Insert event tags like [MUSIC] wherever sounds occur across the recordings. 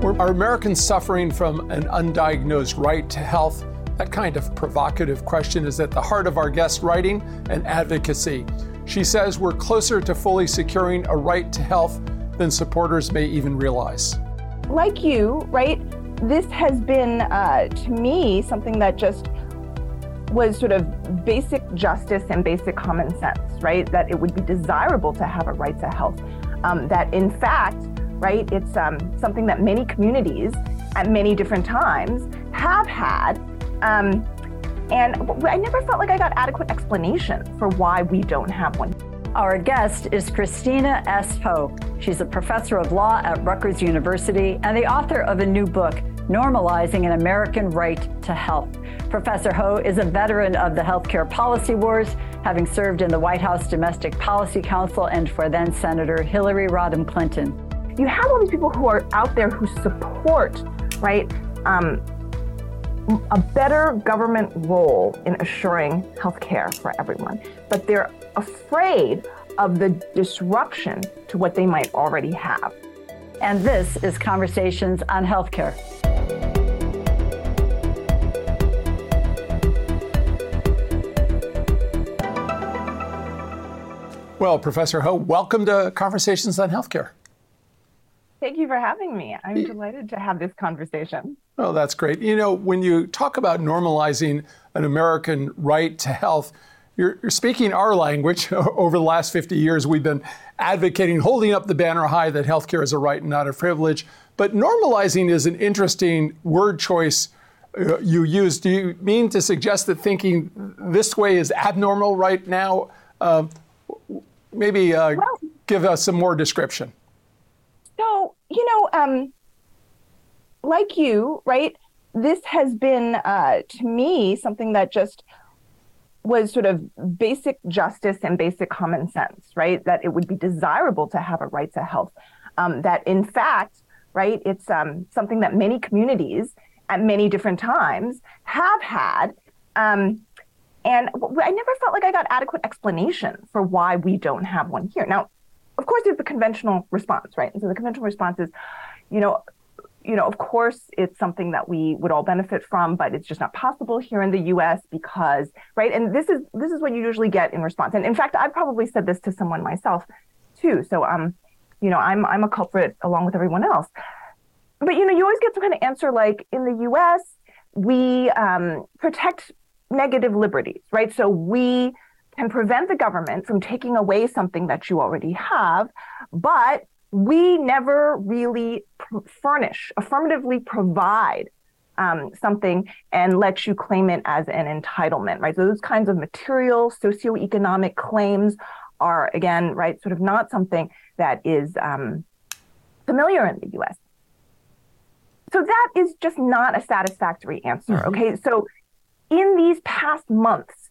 Are Americans suffering from an undiagnosed right to health? That kind of provocative question is at the heart of our guest writing and advocacy. She says we're closer to fully securing a right to health than supporters may even realize. Like you, right? This has been, uh, to me, something that just was sort of basic justice and basic common sense, right? That it would be desirable to have a right to health. Um, that in fact, right? It's um, something that many communities at many different times have had. Um, and I never felt like I got adequate explanation for why we don't have one. Our guest is Christina S. Ho. She's a professor of law at Rutgers University and the author of a new book, Normalizing an American Right to Health. Professor Ho is a veteran of the healthcare policy wars, having served in the White House Domestic Policy Council and for then Senator Hillary Rodham Clinton you have all these people who are out there who support, right, um, a better government role in assuring health care for everyone, but they're afraid of the disruption to what they might already have. And this is Conversations on Healthcare. Well, Professor Ho, welcome to Conversations on Healthcare. Thank you for having me. I'm delighted to have this conversation. Oh, that's great. You know, when you talk about normalizing an American right to health, you're, you're, speaking our language. [LAUGHS] Over the last 50 years, we've been advocating, holding up the banner high that healthcare is a right and not a privilege. But normalizing is an interesting word choice uh, you use. Do you mean to suggest that thinking this way is abnormal right now? Uh, maybe uh, well, give us some more description. You know, um, like you, right? This has been, uh, to me, something that just was sort of basic justice and basic common sense, right? That it would be desirable to have a right to health. Um, that in fact, right, it's um, something that many communities at many different times have had. Um, and I never felt like I got adequate explanation for why we don't have one here. Now, of course, there's the conventional response, right? And so the conventional response is, you know, you know, of course, it's something that we would all benefit from, but it's just not possible here in the U.S. because, right? And this is this is what you usually get in response. And in fact, I've probably said this to someone myself, too. So, um, you know, I'm I'm a culprit along with everyone else. But you know, you always get some kind of answer like, in the U.S., we um, protect negative liberties, right? So we can prevent the government from taking away something that you already have, but we never really pr- furnish, affirmatively provide um, something and let you claim it as an entitlement, right? So those kinds of material, socioeconomic claims are, again, right, sort of not something that is um, familiar in the US. So that is just not a satisfactory answer, mm-hmm. okay? So in these past months,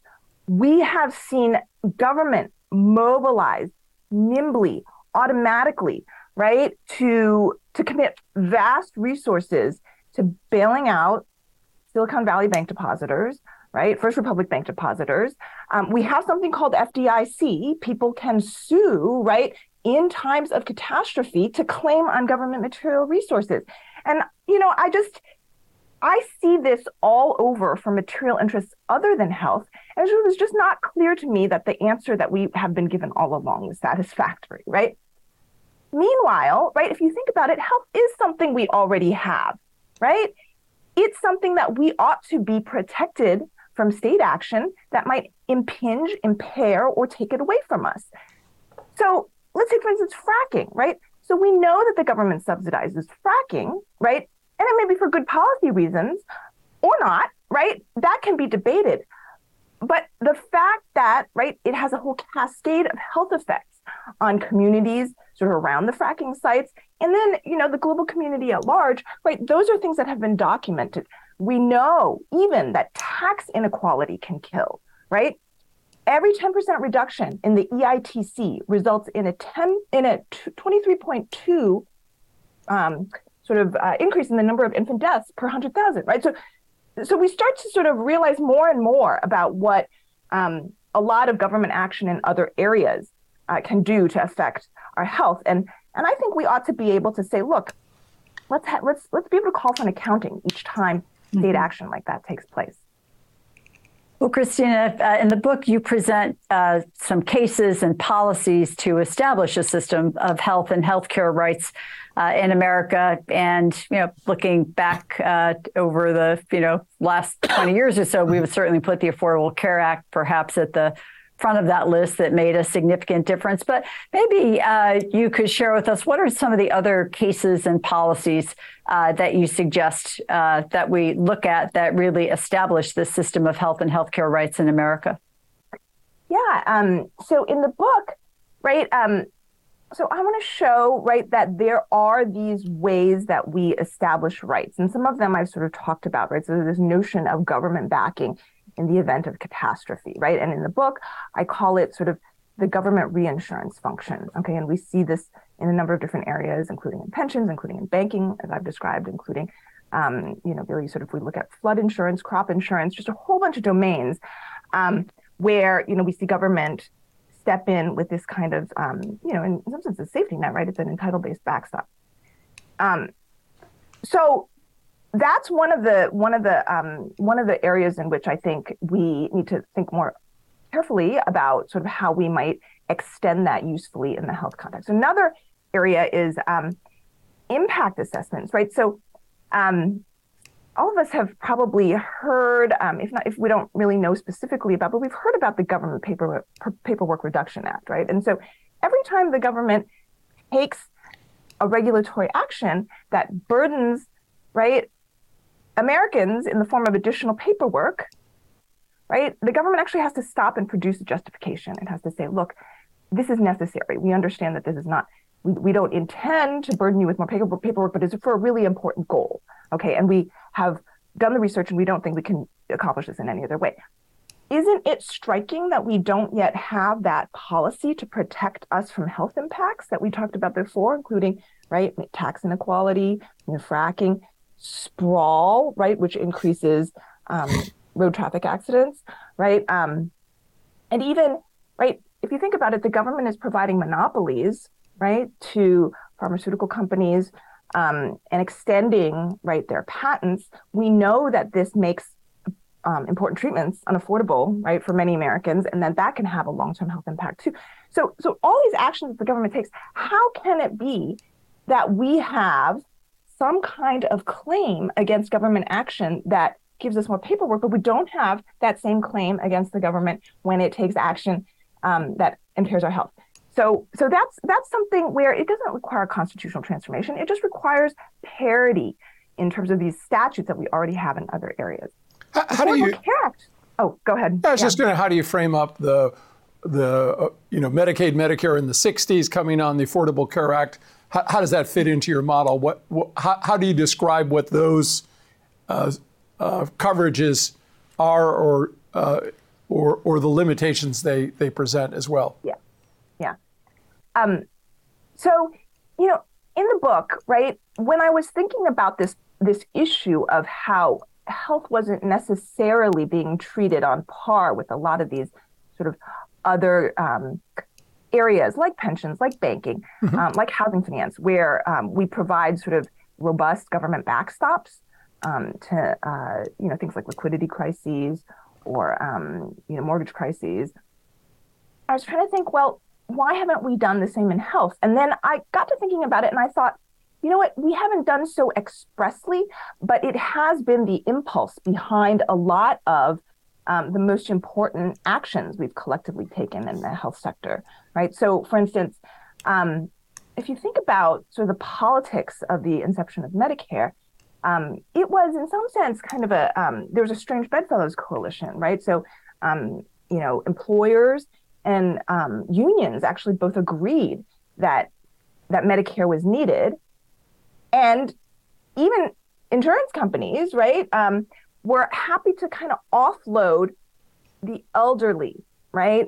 we have seen government mobilize nimbly, automatically, right, to to commit vast resources to bailing out Silicon Valley Bank depositors, right? First Republic Bank depositors. Um, we have something called FDIC. People can sue, right, in times of catastrophe to claim on government material resources. And, you know, I just, I see this all over for material interests other than health. And it was just not clear to me that the answer that we have been given all along was satisfactory, right? Meanwhile, right, if you think about it, health is something we already have, right? It's something that we ought to be protected from state action that might impinge, impair, or take it away from us. So let's take, for instance, fracking, right? So we know that the government subsidizes fracking, right? And it may be for good policy reasons or not, right? That can be debated. But the fact that, right, it has a whole cascade of health effects on communities sort of around the fracking sites, and then, you know, the global community at large, right, those are things that have been documented. We know even that tax inequality can kill, right? Every 10% reduction in the EITC results in a 10 in a 23.2 um, sort of uh, increase in the number of infant deaths per 100,000, right? So, so we start to sort of realize more and more about what um, a lot of government action in other areas uh, can do to affect our health. And, and I think we ought to be able to say, look, let's ha- let's let's be able to call for an accounting each time state mm-hmm. action like that takes place. Well, Christina, uh, in the book, you present uh, some cases and policies to establish a system of health and healthcare rights uh, in America. And you know, looking back uh, over the you know last 20 years or so, we would certainly put the Affordable Care Act perhaps at the front of that list that made a significant difference. But maybe uh, you could share with us what are some of the other cases and policies uh, that you suggest uh, that we look at that really establish this system of health and healthcare rights in America? Yeah. Um, so in the book, right. Um, so I want to show right that there are these ways that we establish rights, and some of them I've sort of talked about. Right. So this notion of government backing in the event of catastrophe, right? And in the book, I call it sort of the government reinsurance function. Okay. And we see this in a number of different areas, including in pensions, including in banking, as I've described, including, um, you know, really sort of we look at flood insurance, crop insurance, just a whole bunch of domains um, where, you know, we see government step in with this kind of, um, you know, in some sense, a safety net, right? It's an entitled based backstop. Um, so that's one of the one of the um, one of the areas in which I think we need to think more carefully about sort of how we might extend that usefully in the health context. Another area is um, impact assessments, right? So um, all of us have probably heard, um, if not, if we don't really know specifically about, but we've heard about the Government Paper, Paperwork Reduction Act, right? And so every time the government takes a regulatory action that burdens, right, Americans in the form of additional paperwork, right? The government actually has to stop and produce a justification. It has to say, look, this is necessary. We understand that this is not, we, we don't intend to burden you with more paper, paperwork, but it's for a really important goal. Okay. And we have done the research and we don't think we can accomplish this in any other way. Isn't it striking that we don't yet have that policy to protect us from health impacts that we talked about before, including right tax inequality, you know, fracking, sprawl, right, which increases um, road traffic accidents, right? Um, and even, right, if you think about it, the government is providing monopolies, right, to pharmaceutical companies um, and extending, right, their patents. We know that this makes um, important treatments unaffordable, right, for many Americans, and then that can have a long-term health impact too. So, so all these actions that the government takes, how can it be that we have some kind of claim against government action that gives us more paperwork, but we don't have that same claim against the government when it takes action um, that impairs our health. So, so that's that's something where it doesn't require constitutional transformation. It just requires parity in terms of these statutes that we already have in other areas. How, how do you? Act, oh, go ahead. I was yeah. just going to. How do you frame up the the uh, you know Medicaid, Medicare in the '60s coming on the Affordable Care Act? How, how does that fit into your model? What, what how, how, do you describe what those uh, uh, coverages are, or uh, or or the limitations they they present as well? Yeah, yeah. Um, so you know, in the book, right, when I was thinking about this this issue of how health wasn't necessarily being treated on par with a lot of these sort of other um, areas like pensions, like banking, mm-hmm. um, like housing finance, where um, we provide sort of robust government backstops um, to uh, you know things like liquidity crises or um, you know mortgage crises. I was trying to think, well, why haven't we done the same in health? And then I got to thinking about it, and I thought, you know what, we haven't done so expressly, but it has been the impulse behind a lot of um, the most important actions we've collectively taken in the health sector, right? So, for instance, um, if you think about sort of the politics of the inception of Medicare, um, it was in some sense kind of a um, there was a strange bedfellows coalition, right? So, um, you know, employers and um, unions actually both agreed that that Medicare was needed, and even insurance companies, right, um, we're happy to kind of offload the elderly, right?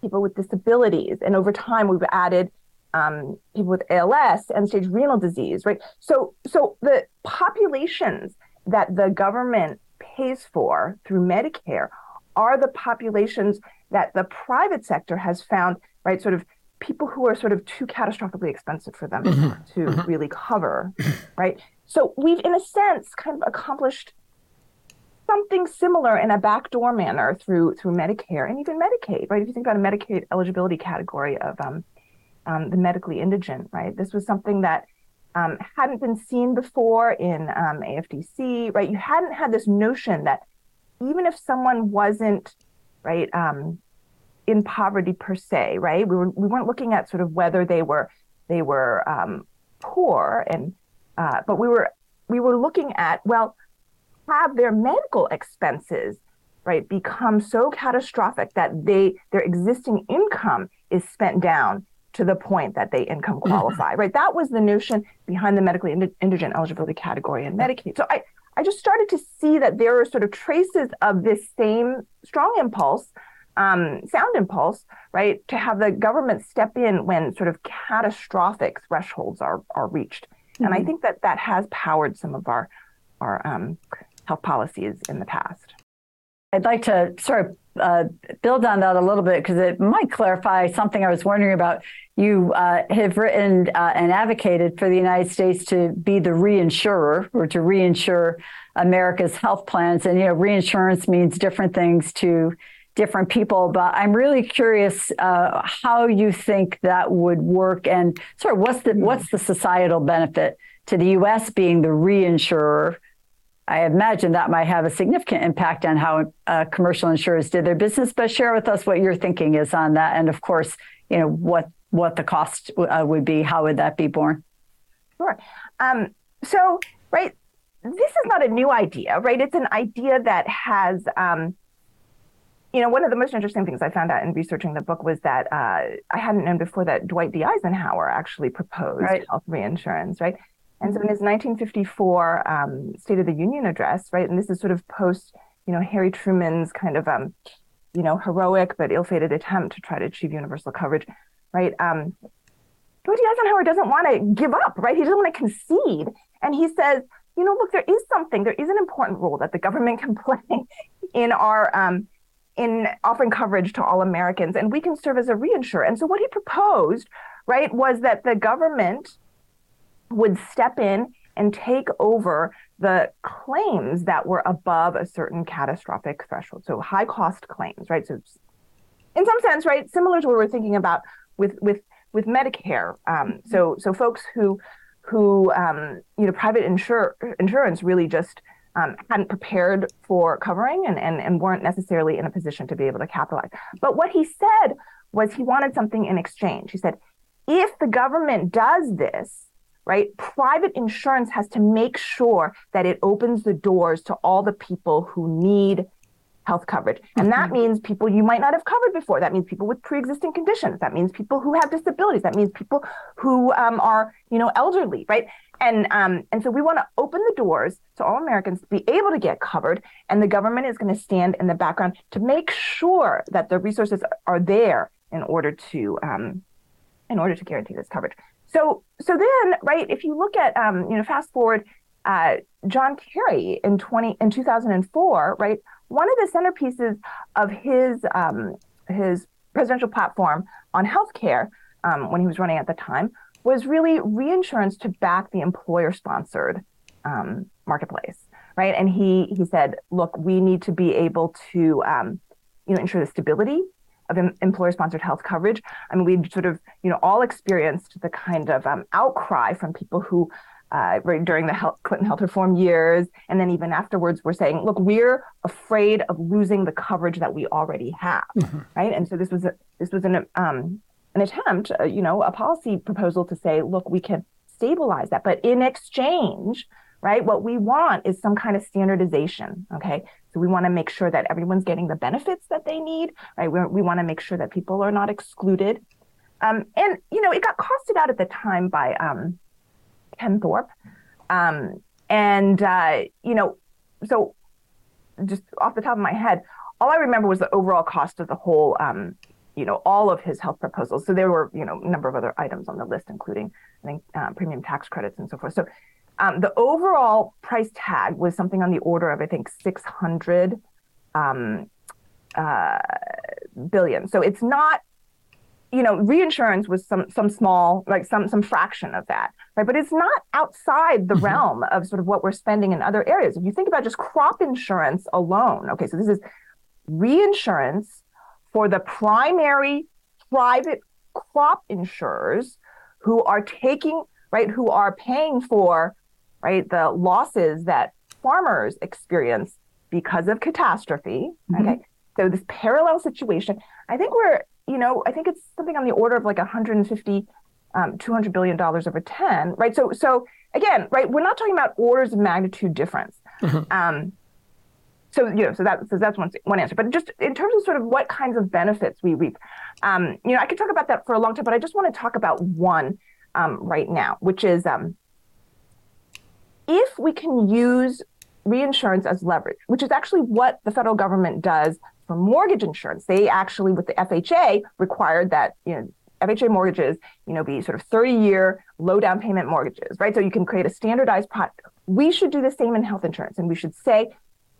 People with disabilities. And over time, we've added um, people with ALS, end stage renal disease, right? So, so the populations that the government pays for through Medicare are the populations that the private sector has found, right, sort of people who are sort of too catastrophically expensive for them mm-hmm. to mm-hmm. really cover, right? So we've, in a sense, kind of accomplished something similar in a backdoor manner through through Medicare and even Medicaid, right? If you think about a Medicaid eligibility category of um, um, the medically indigent, right? This was something that um, hadn't been seen before in um, AFDC, right? You hadn't had this notion that even if someone wasn't, right, um, in poverty per se, right? We were we weren't looking at sort of whether they were they were um, poor and uh, but we were we were looking at well have their medical expenses right become so catastrophic that they their existing income is spent down to the point that they income mm-hmm. qualify right that was the notion behind the medically indigent eligibility category in medicaid so i i just started to see that there are sort of traces of this same strong impulse um, sound impulse, right, to have the government step in when sort of catastrophic thresholds are are reached. Mm-hmm. And I mm-hmm. think that that has powered some of our our um, health policies in the past. I'd like to sort of uh, build on that a little bit because it might clarify something I was wondering about. You uh, have written uh, and advocated for the United States to be the reinsurer or to reinsure America's health plans. And, you know, reinsurance means different things to different people. But I'm really curious uh, how you think that would work, and sort of what's the what's the societal benefit to the U.S. being the reinsurer. I imagine that might have a significant impact on how uh, commercial insurers did their business. But share with us what your thinking is on that, and of course, you know what what the cost uh, would be. How would that be borne? Sure. Um, so, right, this is not a new idea, right? It's an idea that has um, you know, one of the most interesting things I found out in researching the book was that uh, I hadn't known before that Dwight D. Eisenhower actually proposed right. health reinsurance, right? And so in his 1954 um, State of the Union address, right, and this is sort of post, you know, Harry Truman's kind of, um, you know, heroic but ill-fated attempt to try to achieve universal coverage, right? Um, Dwight Eisenhower doesn't want to give up, right? He doesn't want to concede, and he says, you know, look, there is something, there is an important role that the government can [LAUGHS] play in our um, in offering coverage to all Americans, and we can serve as a reinsurer. And so what he proposed, right, was that the government would step in and take over the claims that were above a certain catastrophic threshold. So high cost claims, right? So in some sense, right, similar to what we're thinking about with with with Medicare. Um, so so folks who who um, you know private insure, insurance really just um, hadn't prepared for covering and, and, and weren't necessarily in a position to be able to capitalize. But what he said was he wanted something in exchange. He said, if the government does this, right, private insurance has to make sure that it opens the doors to all the people who need health coverage. And that mm-hmm. means people you might not have covered before. That means people with pre-existing conditions. That means people who have disabilities. That means people who um, are, you know, elderly, right? And um, and so we want to open the doors to all Americans to be able to get covered, and the government is going to stand in the background to make sure that the resources are there in order to um, in order to guarantee this coverage. So so then, right, if you look at um, you know, fast forward, uh, John Kerry in twenty in two thousand and four, right, one of the centerpieces of his um, his presidential platform on healthcare um, when he was running at the time was really reinsurance to back the employer sponsored um, marketplace, right? And he he said, look, we need to be able to um, you know ensure the stability of em- employer sponsored health coverage. I mean, we sort of you know all experienced the kind of um, outcry from people who. Uh, right during the health, Clinton health reform years, and then even afterwards, we're saying, look, we're afraid of losing the coverage that we already have, mm-hmm. right? And so this was a, this was an um, an attempt, uh, you know, a policy proposal to say, look, we can stabilize that. But in exchange, right, what we want is some kind of standardization. Okay. So we want to make sure that everyone's getting the benefits that they need, right? we we want to make sure that people are not excluded. Um, and, you know, it got costed out at the time by um, Ken Thorpe. Um, and, uh, you know, so just off the top of my head, all I remember was the overall cost of the whole um, you know all of his health proposals. So there were you know a number of other items on the list, including I think uh, premium tax credits and so forth. So um, the overall price tag was something on the order of I think 600 um, uh, billion. So it's not you know, reinsurance was some some small, like some some fraction of that, right? But it's not outside the mm-hmm. realm of sort of what we're spending in other areas. If you think about just crop insurance alone, okay, so this is reinsurance for the primary private crop insurers who are taking, right, who are paying for, right, the losses that farmers experience because of catastrophe. Mm-hmm. Okay. So this parallel situation, I think we're, you know, I think it's something on the order of like 150, um, 200 billion dollars over 10, right? So, so again, right, we're not talking about orders of magnitude difference. Mm-hmm. Um, so you know, so that so that's one one answer. But just in terms of sort of what kinds of benefits we reap, um, you know, I could talk about that for a long time, but I just want to talk about one um, right now, which is um, if we can use reinsurance as leverage, which is actually what the federal government does for mortgage insurance. They actually, with the FHA, required that you know FHA mortgages, you know, be sort of 30 year low down payment mortgages, right? So you can create a standardized product. We should do the same in health insurance, and we should say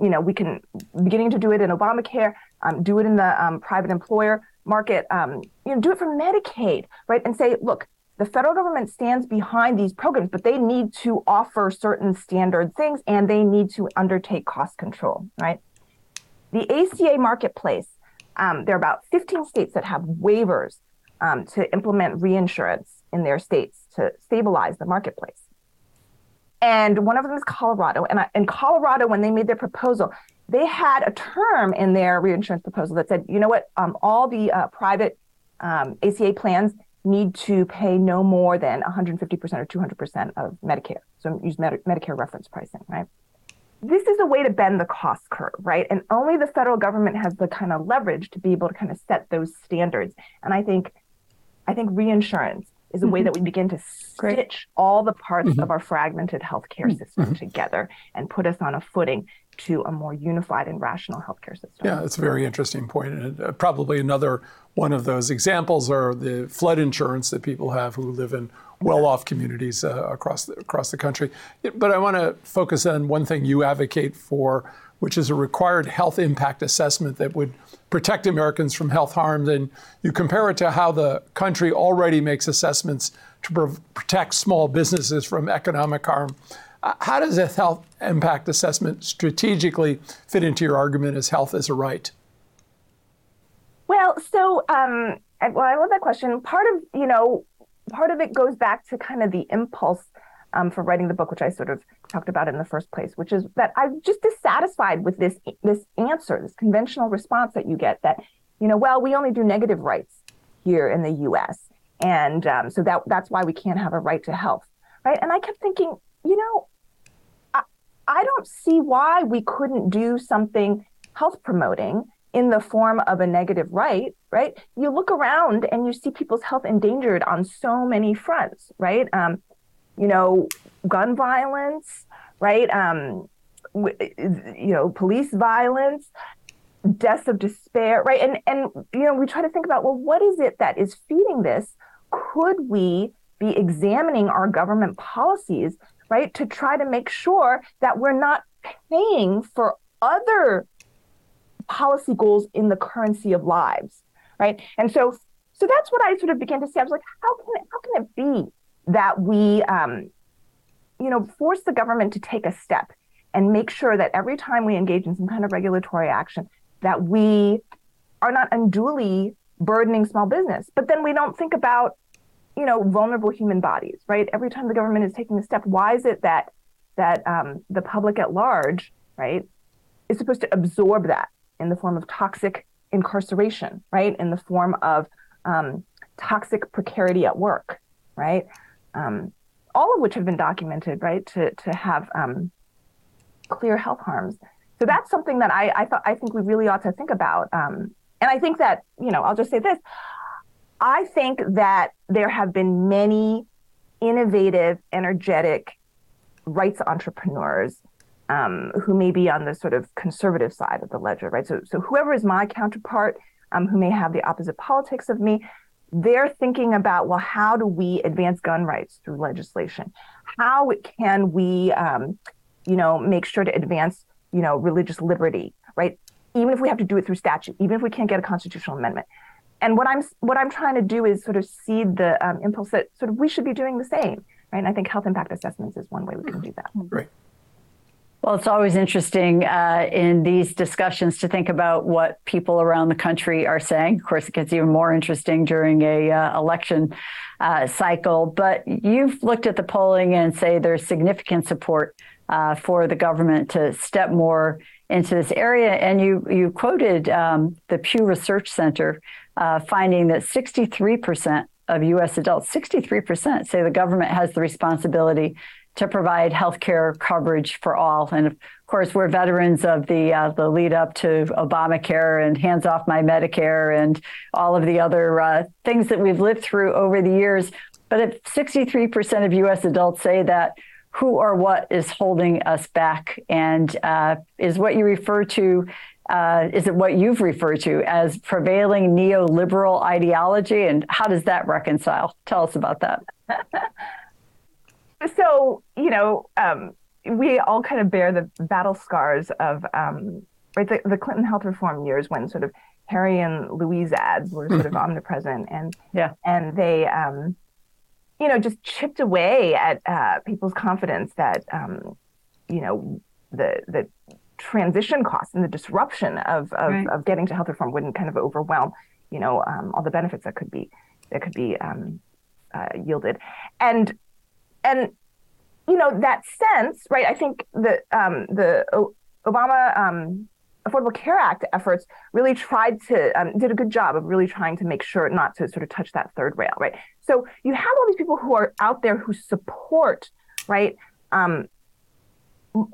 you know, we can beginning to do it in Obamacare, um, do it in the um, private employer market, um, you know, do it for Medicaid, right? And say, look, the federal government stands behind these programs, but they need to offer certain standard things and they need to undertake cost control, right? The ACA marketplace, um, there are about 15 states that have waivers um, to implement reinsurance in their states to stabilize the marketplace and one of them is Colorado. And in Colorado, when they made their proposal, they had a term in their reinsurance proposal that said, you know what, um, all the uh, private um, ACA plans need to pay no more than 150% or 200% of Medicare. So use Med- Medicare reference pricing, right? This is a way to bend the cost curve, right? And only the federal government has the kind of leverage to be able to kind of set those standards. And I think, I think reinsurance is a way mm-hmm. that we begin to stitch Great. all the parts mm-hmm. of our fragmented healthcare mm-hmm. system mm-hmm. together and put us on a footing to a more unified and rational healthcare system. Yeah, it's a very interesting point. And uh, probably another one of those examples are the flood insurance that people have who live in well-off communities uh, across the, across the country. But I want to focus on one thing you advocate for, which is a required health impact assessment that would protect Americans from health harms. And you compare it to how the country already makes assessments to pro- protect small businesses from economic harm. Uh, how does a health impact assessment strategically fit into your argument as health is a right? Well, so um, well, I love that question. Part of you know, part of it goes back to kind of the impulse um, for writing the book, which I sort of talked about in the first place, which is that I'm just dissatisfied with this this answer, this conventional response that you get that, you know, well, we only do negative rights here in the U.S. And um, so that that's why we can't have a right to health, right? And I kept thinking, you know, I don't see why we couldn't do something health promoting in the form of a negative right, right? You look around and you see people's health endangered on so many fronts, right? Um, you know, gun violence, right? Um, you know, police violence, deaths of despair, right? And and you know, we try to think about well, what is it that is feeding this? Could we be examining our government policies, right, to try to make sure that we're not paying for other policy goals in the currency of lives, right? And so, so that's what I sort of began to see. I was like, how can it, how can it be that we, um, you know, force the government to take a step and make sure that every time we engage in some kind of regulatory action, that we are not unduly burdening small business. But then we don't think about, you know, vulnerable human bodies, right? Every time the government is taking a step, why is it that that um, the public at large, right, is supposed to absorb that in the form of toxic incarceration, right, in the form of um, toxic precarity at work, right? Um, all of which have been documented, right, to to have um, clear health harms. So that's something that I I thought I think we really ought to think about. Um, and I think that you know I'll just say this: I think that there have been many innovative, energetic rights entrepreneurs um, who may be on the sort of conservative side of the ledger, right? So, so whoever is my counterpart, um, who may have the opposite politics of me, they're thinking about well how do we advance gun rights through legislation how can we um, you know make sure to advance you know religious liberty right even if we have to do it through statute even if we can't get a constitutional amendment and what I'm what I'm trying to do is sort of seed the um, impulse that sort of we should be doing the same, right? And I think health impact assessments is one way we can do that. Right. Well, it's always interesting uh, in these discussions to think about what people around the country are saying. Of course, it gets even more interesting during a uh, election uh, cycle. But you've looked at the polling and say there's significant support uh, for the government to step more into this area. And you you quoted um, the Pew Research Center uh, finding that 63 percent of U.S. adults, 63% say the government has the responsibility to provide health care coverage for all. And of course, we're veterans of the uh, the lead up to Obamacare and hands off my Medicare and all of the other uh, things that we've lived through over the years. But if 63% of U.S. adults say that, who or what is holding us back? And uh, is what you refer to uh, is it what you've referred to as prevailing neoliberal ideology? And how does that reconcile? Tell us about that. [LAUGHS] so you know um, we all kind of bear the battle scars of um, right the, the, Clinton health reform years when sort of Harry and Louise ads were sort of mm-hmm. omnipresent and yeah and they um, you know just chipped away at uh, people's confidence that um, you know the the transition costs and the disruption of of, right. of getting to health reform wouldn't kind of overwhelm you know um, all the benefits that could be that could be um, uh, yielded and and you know that sense, right? I think the um, the o- Obama um, Affordable Care Act efforts really tried to um, did a good job of really trying to make sure not to sort of touch that third rail, right? So you have all these people who are out there who support, right, um,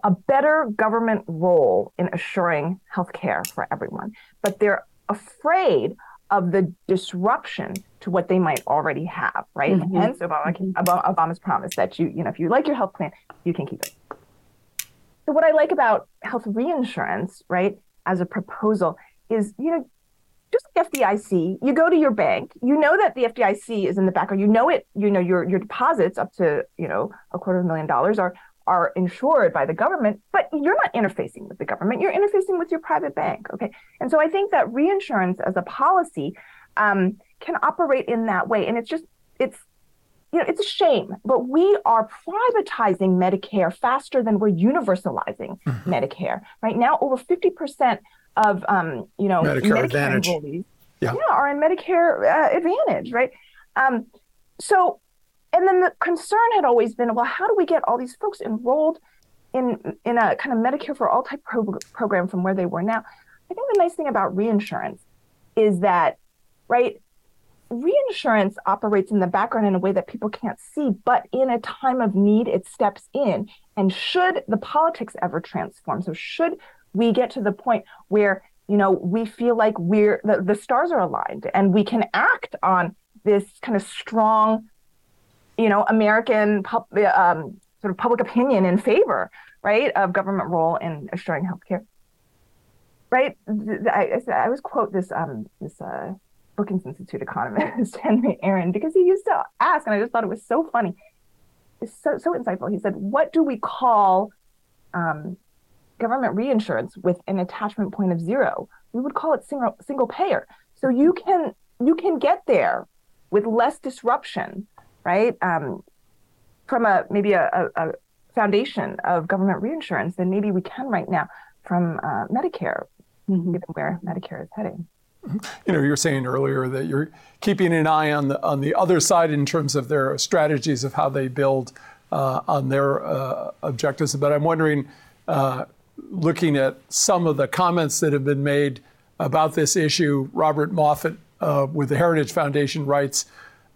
a better government role in assuring health care for everyone, but they're afraid of the disruption to what they might already have, right? Mm-hmm. Hence Obama, mm-hmm. Obama's promise that you, you know, if you like your health plan, you can keep it. So what I like about health reinsurance, right, as a proposal is, you know, just like FDIC, you go to your bank, you know that the FDIC is in the background, you know it, you know your your deposits up to, you know, a quarter of a million dollars are are insured by the government, but you're not interfacing with the government. You're interfacing with your private bank. Okay. And so I think that reinsurance as a policy um, can operate in that way. And it's just, it's, you know, it's a shame, but we are privatizing Medicare faster than we're universalizing mm-hmm. Medicare. Right now, over 50% of, um, you know, Medicare, Medicare Advantage yeah. yeah. are in Medicare uh, Advantage, right? Um, so and then the concern had always been, well, how do we get all these folks enrolled in in a kind of Medicare for all type pro- program from where they were now? I think the nice thing about reinsurance is that, right, reinsurance operates in the background in a way that people can't see, but in a time of need, it steps in. And should the politics ever transform, so should we get to the point where you know we feel like we're the, the stars are aligned and we can act on this kind of strong you know, American pub, um, sort of public opinion in favor, right, of government role in assuring healthcare. Right, I, I, always quote this um, this uh, Brookings Institute economist [LAUGHS] Henry Aaron because he used to ask, and I just thought it was so funny. It's so so insightful. He said, "What do we call um, government reinsurance with an attachment point of zero? We would call it single single payer. So you can you can get there with less disruption right? Um, from a maybe a, a, a, foundation of government reinsurance than maybe we can right now from uh, Medicare, mm-hmm. given where Medicare is heading. Mm-hmm. You know, you were saying earlier that you're keeping an eye on the on the other side in terms of their strategies of how they build uh, on their uh, objectives. But I'm wondering, uh, looking at some of the comments that have been made about this issue, Robert Moffit uh, with the Heritage Foundation writes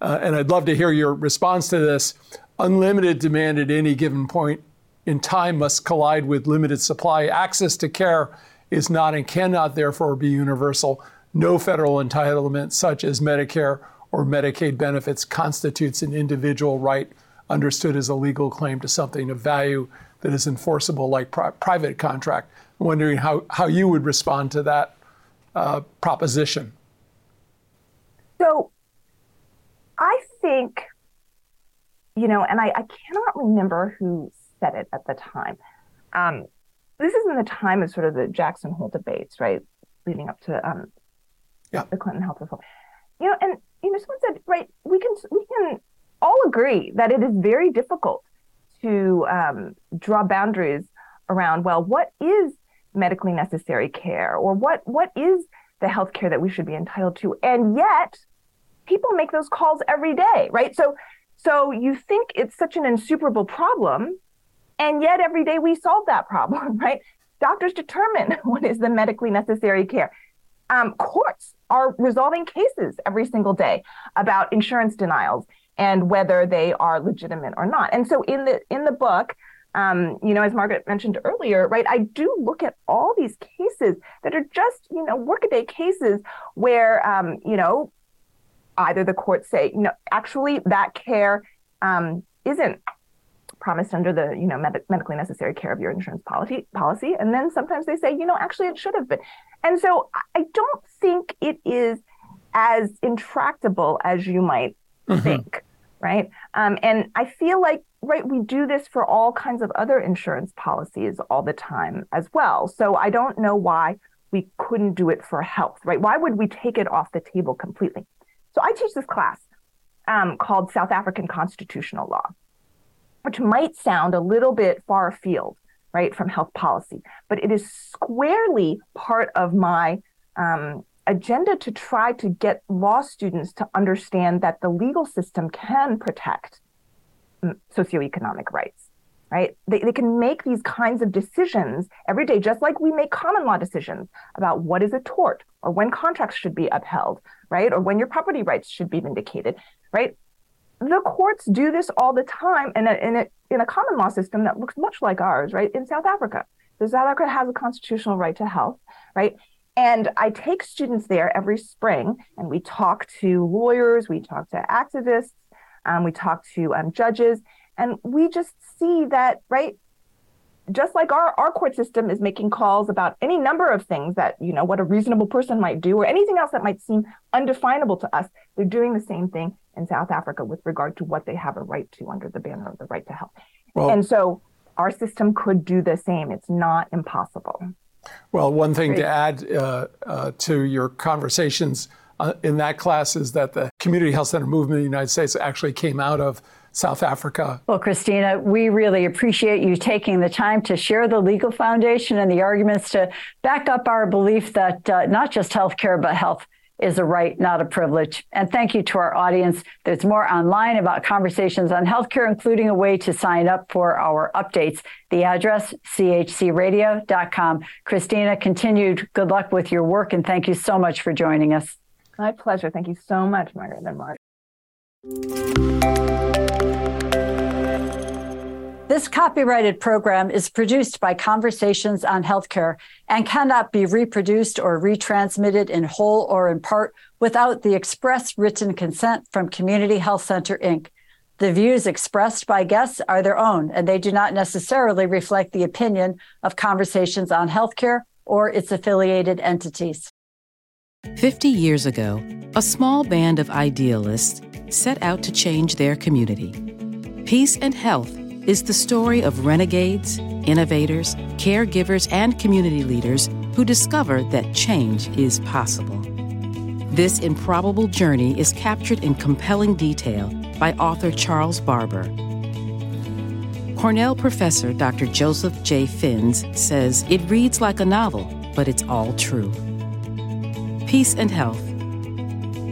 uh, and I'd love to hear your response to this. Unlimited demand at any given point in time must collide with limited supply. Access to care is not and cannot therefore be universal. No federal entitlement, such as Medicare or Medicaid benefits, constitutes an individual right understood as a legal claim to something of value that is enforceable like pri- private contract. I'm wondering how, how you would respond to that uh, proposition. So I think, you know, and I, I cannot remember who said it at the time. Um, this is in the time of sort of the Jackson Hole debates, right, leading up to um, yeah. the Clinton health reform. you know, and you know, someone said, right, we can we can all agree that it is very difficult to um, draw boundaries around. Well, what is medically necessary care, or what what is the health care that we should be entitled to? And yet, people make those calls every day, right? So, so you think it's such an insuperable problem, and yet every day we solve that problem, [LAUGHS] right? Doctors determine [LAUGHS] what is the medically necessary care. Um, courts are resolving cases every single day about insurance denials and whether they are legitimate or not. And so in the in the book, um, you know, as Margaret mentioned earlier, right, I do look at all these cases that are just, you know, workaday cases where, um, you know, either the courts say, you know, actually that care um, isn't promised under the, you know, med- medically necessary care of your insurance policy, policy, and then sometimes they say, you know, actually it should have been. And so I don't think it is as intractable as you might mm-hmm. think right? Um, and I feel like, right, we do this for all kinds of other insurance policies all the time as well. So I don't know why we couldn't do it for health, right? Why would we take it off the table completely? So I teach this class um, called South African Constitutional Law, which might sound a little bit far afield, right, from health policy, but it is squarely part of my um, agenda to try to get law students to understand that the legal system can protect socioeconomic rights, right? They, they can make these kinds of decisions every day, just like we make common law decisions about what is a tort or when contracts should be upheld, right? Or when your property rights should be vindicated, right? The courts do this all the time in a, in a, in a common law system that looks much like ours, right? In South Africa. So South Africa has a constitutional right to health, right? And I take students there every spring and we talk to lawyers, we talk to activists, um, we talk to um, judges, and we just see that, right? Just like our, our court system is making calls about any number of things that, you know, what a reasonable person might do or anything else that might seem undefinable to us, they're doing the same thing in South Africa with regard to what they have a right to under the banner of the right to health. Well, and so our system could do the same. It's not impossible. Well, one thing to add uh, uh, to your conversations uh, in that class is that the community health center movement in the United States actually came out of South Africa. Well, Christina, we really appreciate you taking the time to share the legal foundation and the arguments to back up our belief that uh, not just healthcare, but health is a right, not a privilege. And thank you to our audience. There's more online about conversations on healthcare, including a way to sign up for our updates. The address, chcradio.com. Christina, continued good luck with your work, and thank you so much for joining us. My pleasure. Thank you so much, Margaret and Mark. This copyrighted program is produced by Conversations on Healthcare and cannot be reproduced or retransmitted in whole or in part without the express written consent from Community Health Center, Inc. The views expressed by guests are their own, and they do not necessarily reflect the opinion of Conversations on Healthcare or its affiliated entities. 50 years ago, a small band of idealists set out to change their community. Peace and health is the story of renegades, innovators, caregivers, and community leaders who discover that change is possible. This improbable journey is captured in compelling detail by author Charles Barber. Cornell professor Dr. Joseph J. Fins says it reads like a novel, but it's all true. Peace and Health.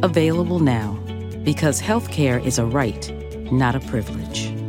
Available now because healthcare is a right, not a privilege.